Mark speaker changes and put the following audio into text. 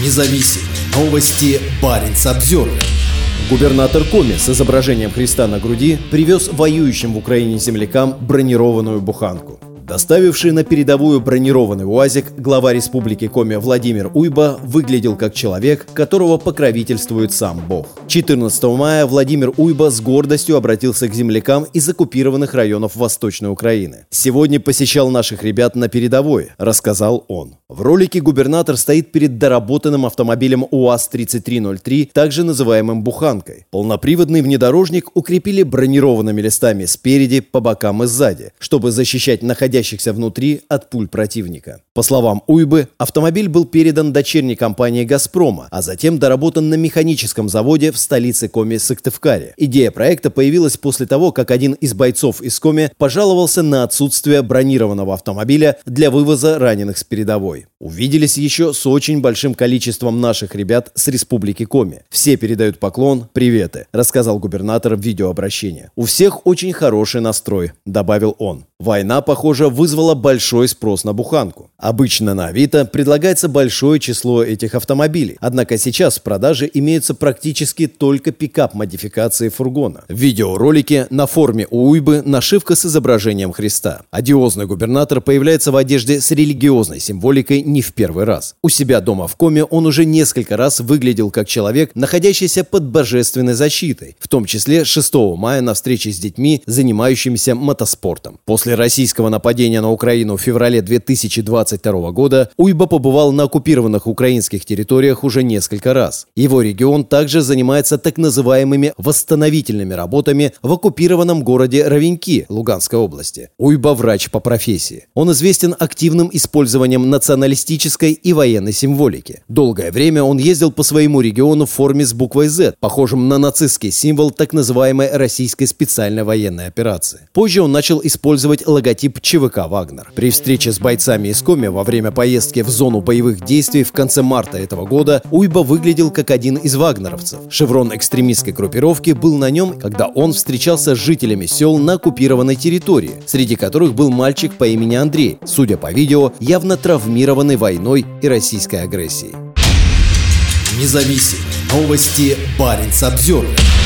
Speaker 1: Независимые Новости Баренц Обзервер.
Speaker 2: Губернатор Коми с изображением Христа на груди привез воюющим в Украине землякам бронированную буханку. Доставивший на передовую бронированный УАЗик, глава республики Коми Владимир Уйба выглядел как человек, которого покровительствует сам Бог. 14 мая Владимир Уйба с гордостью обратился к землякам из оккупированных районов Восточной Украины. «Сегодня посещал наших ребят на передовой», – рассказал он. В ролике губернатор стоит перед доработанным автомобилем УАЗ-3303, также называемым «буханкой». Полноприводный внедорожник укрепили бронированными листами спереди, по бокам и сзади, чтобы защищать находящихся находящихся внутри от пуль противника. По словам Уйбы, автомобиль был передан дочерней компании «Газпрома», а затем доработан на механическом заводе в столице Коми Сыктывкаре. Идея проекта появилась после того, как один из бойцов из Коми пожаловался на отсутствие бронированного автомобиля для вывоза раненых с передовой. Увиделись еще с очень большим количеством наших ребят с республики Коми. Все передают поклон, приветы, рассказал губернатор в видеообращении. У всех очень хороший настрой, добавил он. Война, похоже, вызвала большой спрос на буханку. Обычно на Авито предлагается большое число этих автомобилей, однако сейчас в продаже имеются практически только пикап-модификации фургона. В видеоролике на форме у Уйбы нашивка с изображением Христа. Одиозный губернатор появляется в одежде с религиозной символикой не в первый раз. У себя дома в Коме он уже несколько раз выглядел как человек, находящийся под божественной защитой, в том числе 6 мая на встрече с детьми, занимающимися мотоспортом. После российского нападения на Украину в феврале 2022 года Уйба побывал на оккупированных украинских территориях уже несколько раз. Его регион также занимается так называемыми восстановительными работами в оккупированном городе Равеньки Луганской области. Уйба – врач по профессии. Он известен активным использованием националистической и военной символики. Долгое время он ездил по своему региону в форме с буквой Z, похожим на нацистский символ так называемой российской специальной военной операции. Позже он начал использовать логотип ЧВК «Вагнер». При встрече с бойцами из Коми во время поездки в зону боевых действий в конце марта этого года Уйба выглядел как один из вагнеровцев. Шеврон экстремистской группировки был на нем, когда он встречался с жителями сел на оккупированной территории, среди которых был мальчик по имени Андрей, судя по видео, явно травмированный войной и российской агрессией.
Speaker 1: Независимые новости Баренц Обзервер.